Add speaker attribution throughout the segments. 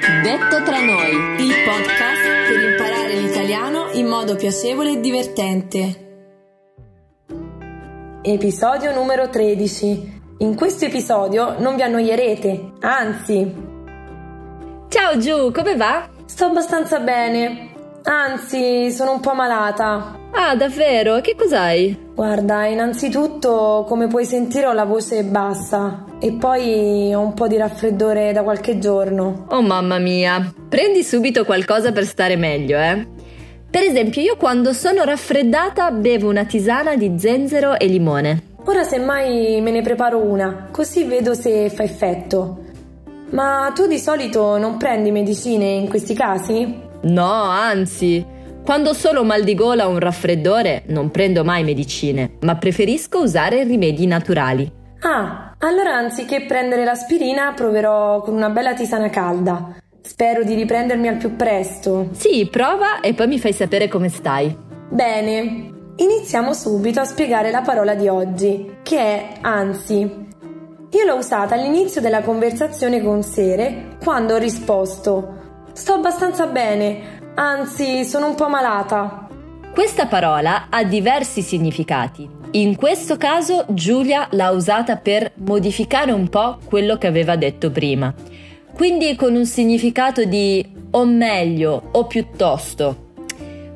Speaker 1: Detto tra noi, il podcast per imparare l'italiano in modo piacevole e divertente.
Speaker 2: Episodio numero 13. In questo episodio non vi annoierete, anzi.
Speaker 3: Ciao Giù, come va?
Speaker 2: Sto abbastanza bene. Anzi, sono un po' malata.
Speaker 3: Ah, davvero? Che cos'hai?
Speaker 2: Guarda, innanzitutto, come puoi sentire, ho la voce bassa e poi ho un po' di raffreddore da qualche giorno.
Speaker 3: Oh mamma mia, prendi subito qualcosa per stare meglio, eh? Per esempio, io quando sono raffreddata bevo una tisana di zenzero e limone.
Speaker 2: Ora semmai me ne preparo una, così vedo se fa effetto. Ma tu di solito non prendi medicine in questi casi?
Speaker 3: No, anzi, quando solo mal di gola o un raffreddore non prendo mai medicine, ma preferisco usare rimedi naturali.
Speaker 2: Ah, allora anziché prendere l'aspirina proverò con una bella tisana calda. Spero di riprendermi al più presto.
Speaker 3: Sì, prova e poi mi fai sapere come stai.
Speaker 2: Bene, iniziamo subito a spiegare la parola di oggi, che è anzi. Io l'ho usata all'inizio della conversazione con Sere quando ho risposto Sto abbastanza bene, anzi sono un po' malata.
Speaker 3: Questa parola ha diversi significati. In questo caso Giulia l'ha usata per modificare un po' quello che aveva detto prima. Quindi con un significato di o meglio o piuttosto.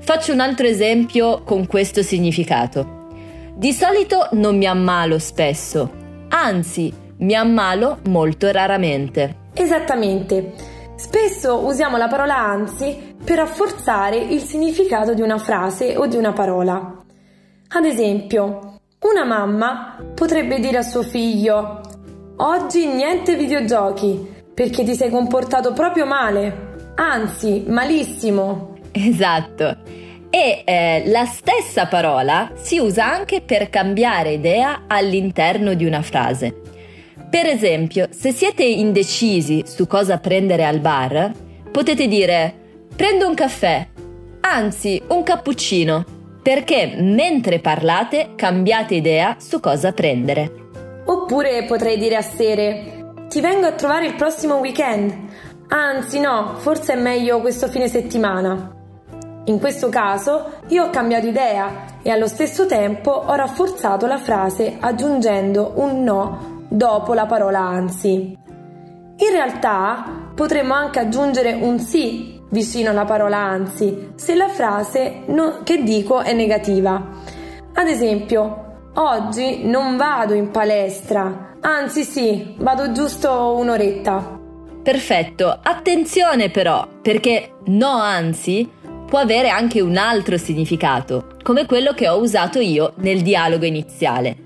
Speaker 3: Faccio un altro esempio con questo significato. Di solito non mi ammalo spesso, anzi mi ammalo molto raramente.
Speaker 2: Esattamente. Spesso usiamo la parola anzi per rafforzare il significato di una frase o di una parola. Ad esempio, una mamma potrebbe dire a suo figlio Oggi niente videogiochi perché ti sei comportato proprio male, anzi malissimo.
Speaker 3: Esatto. E eh, la stessa parola si usa anche per cambiare idea all'interno di una frase. Per esempio, se siete indecisi su cosa prendere al bar, potete dire prendo un caffè, anzi un cappuccino, perché mentre parlate cambiate idea su cosa prendere.
Speaker 2: Oppure potrei dire a Sere ti vengo a trovare il prossimo weekend. Anzi no, forse è meglio questo fine settimana. In questo caso io ho cambiato idea e allo stesso tempo ho rafforzato la frase aggiungendo un no dopo la parola anzi. In realtà potremmo anche aggiungere un sì vicino alla parola anzi se la frase no, che dico è negativa. Ad esempio, oggi non vado in palestra, anzi sì, vado giusto un'oretta.
Speaker 3: Perfetto, attenzione però, perché no anzi può avere anche un altro significato, come quello che ho usato io nel dialogo iniziale.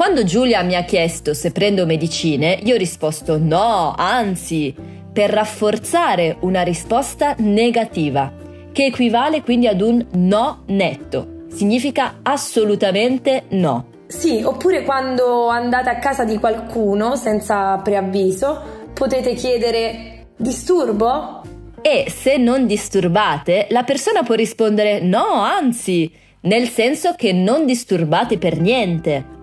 Speaker 3: Quando Giulia mi ha chiesto se prendo medicine, io ho risposto no, anzi, per rafforzare una risposta negativa, che equivale quindi ad un no netto. Significa assolutamente no.
Speaker 2: Sì, oppure quando andate a casa di qualcuno senza preavviso, potete chiedere disturbo?
Speaker 3: E se non disturbate, la persona può rispondere no, anzi, nel senso che non disturbate per niente.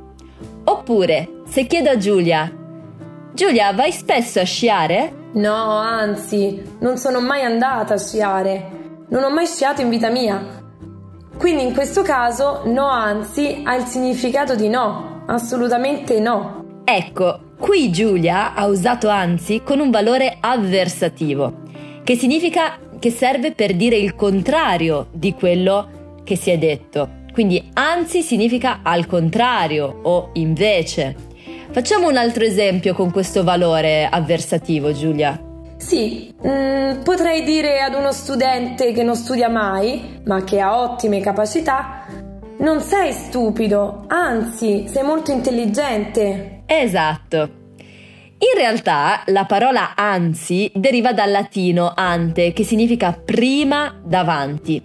Speaker 3: Oppure, se chiedo a Giulia, Giulia, vai spesso a sciare?
Speaker 2: No, anzi, non sono mai andata a sciare. Non ho mai sciato in vita mia. Quindi in questo caso no, anzi, ha il significato di no, assolutamente no.
Speaker 3: Ecco, qui Giulia ha usato anzi con un valore avversativo, che significa che serve per dire il contrario di quello che si è detto. Quindi anzi significa al contrario o invece. Facciamo un altro esempio con questo valore avversativo, Giulia.
Speaker 2: Sì, mm, potrei dire ad uno studente che non studia mai, ma che ha ottime capacità, non sei stupido, anzi sei molto intelligente.
Speaker 3: Esatto. In realtà la parola anzi deriva dal latino ante, che significa prima davanti.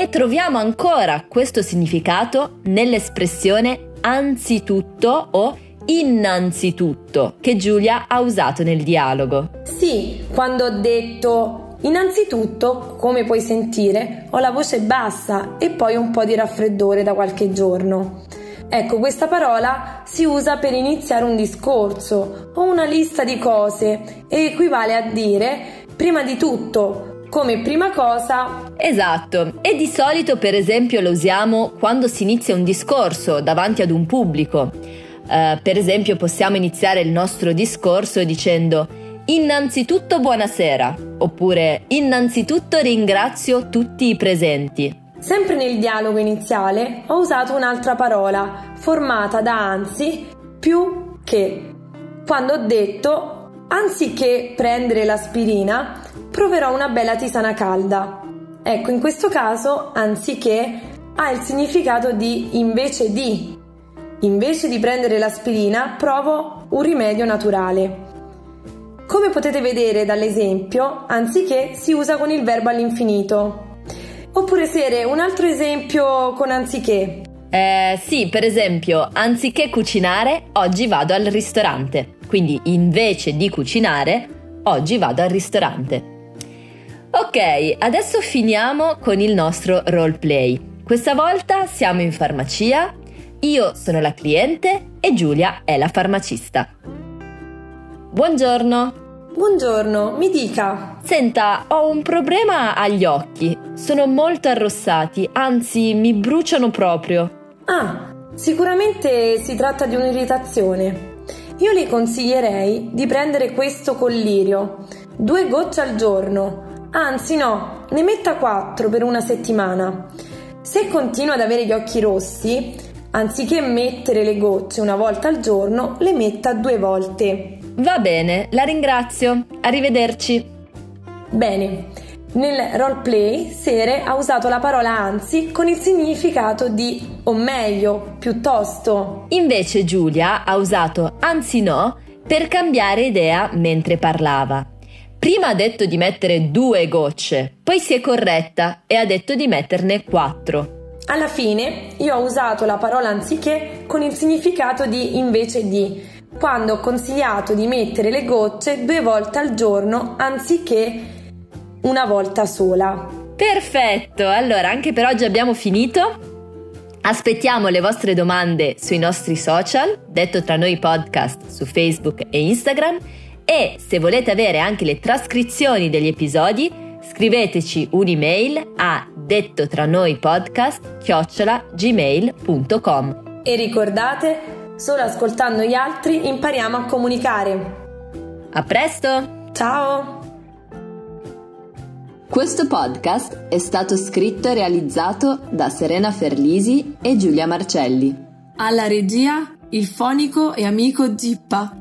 Speaker 3: E troviamo ancora questo significato nell'espressione anzitutto o innanzitutto che Giulia ha usato nel dialogo.
Speaker 2: Sì, quando ho detto Innanzitutto, come puoi sentire, ho la voce bassa e poi un po' di raffreddore da qualche giorno. Ecco, questa parola si usa per iniziare un discorso o una lista di cose e equivale a dire prima di tutto, come prima cosa.
Speaker 3: Esatto, e di solito per esempio lo usiamo quando si inizia un discorso davanti ad un pubblico. Uh, per esempio possiamo iniziare il nostro discorso dicendo Innanzitutto buonasera, oppure Innanzitutto ringrazio tutti i presenti.
Speaker 2: Sempre nel dialogo iniziale ho usato un'altra parola, formata da anzi più che. Quando ho detto, anziché prendere l'aspirina, proverò una bella tisana calda. Ecco, in questo caso, anziché ha il significato di invece di. Invece di prendere l'aspirina, provo un rimedio naturale. Come potete vedere dall'esempio, anziché si usa con il verbo all'infinito. Oppure Sere, un altro esempio con anziché.
Speaker 3: Eh, sì, per esempio, anziché cucinare, oggi vado al ristorante. Quindi invece di cucinare, oggi vado al ristorante. Ok, adesso finiamo con il nostro roleplay. Questa volta siamo in farmacia, io sono la cliente e Giulia è la farmacista. Buongiorno.
Speaker 2: Buongiorno, mi dica.
Speaker 3: Senta, ho un problema agli occhi. Sono molto arrossati, anzi mi bruciano proprio.
Speaker 2: Ah, sicuramente si tratta di un'irritazione. Io le consiglierei di prendere questo collirio, due gocce al giorno. Anzi no, ne metta quattro per una settimana. Se continua ad avere gli occhi rossi, anziché mettere le gocce una volta al giorno, le metta due volte.
Speaker 3: Va bene, la ringrazio. Arrivederci.
Speaker 2: Bene, nel roleplay Sere ha usato la parola anzi con il significato di o meglio, piuttosto.
Speaker 3: Invece Giulia ha usato anzi no per cambiare idea mentre parlava. Prima ha detto di mettere due gocce, poi si è corretta e ha detto di metterne quattro.
Speaker 2: Alla fine io ho usato la parola anziché con il significato di invece di quando ho consigliato di mettere le gocce due volte al giorno anziché una volta sola.
Speaker 3: Perfetto, allora anche per oggi abbiamo finito. Aspettiamo le vostre domande sui nostri social, detto tra noi podcast su Facebook e Instagram e se volete avere anche le trascrizioni degli episodi scriveteci un'email a detto tra noi podcast chiocciola gmail.com
Speaker 2: e ricordate Solo ascoltando gli altri impariamo a comunicare.
Speaker 3: A presto!
Speaker 2: Ciao!
Speaker 3: Questo podcast è stato scritto e realizzato da Serena Ferlisi e Giulia Marcelli.
Speaker 1: Alla regia il fonico e amico Gippa.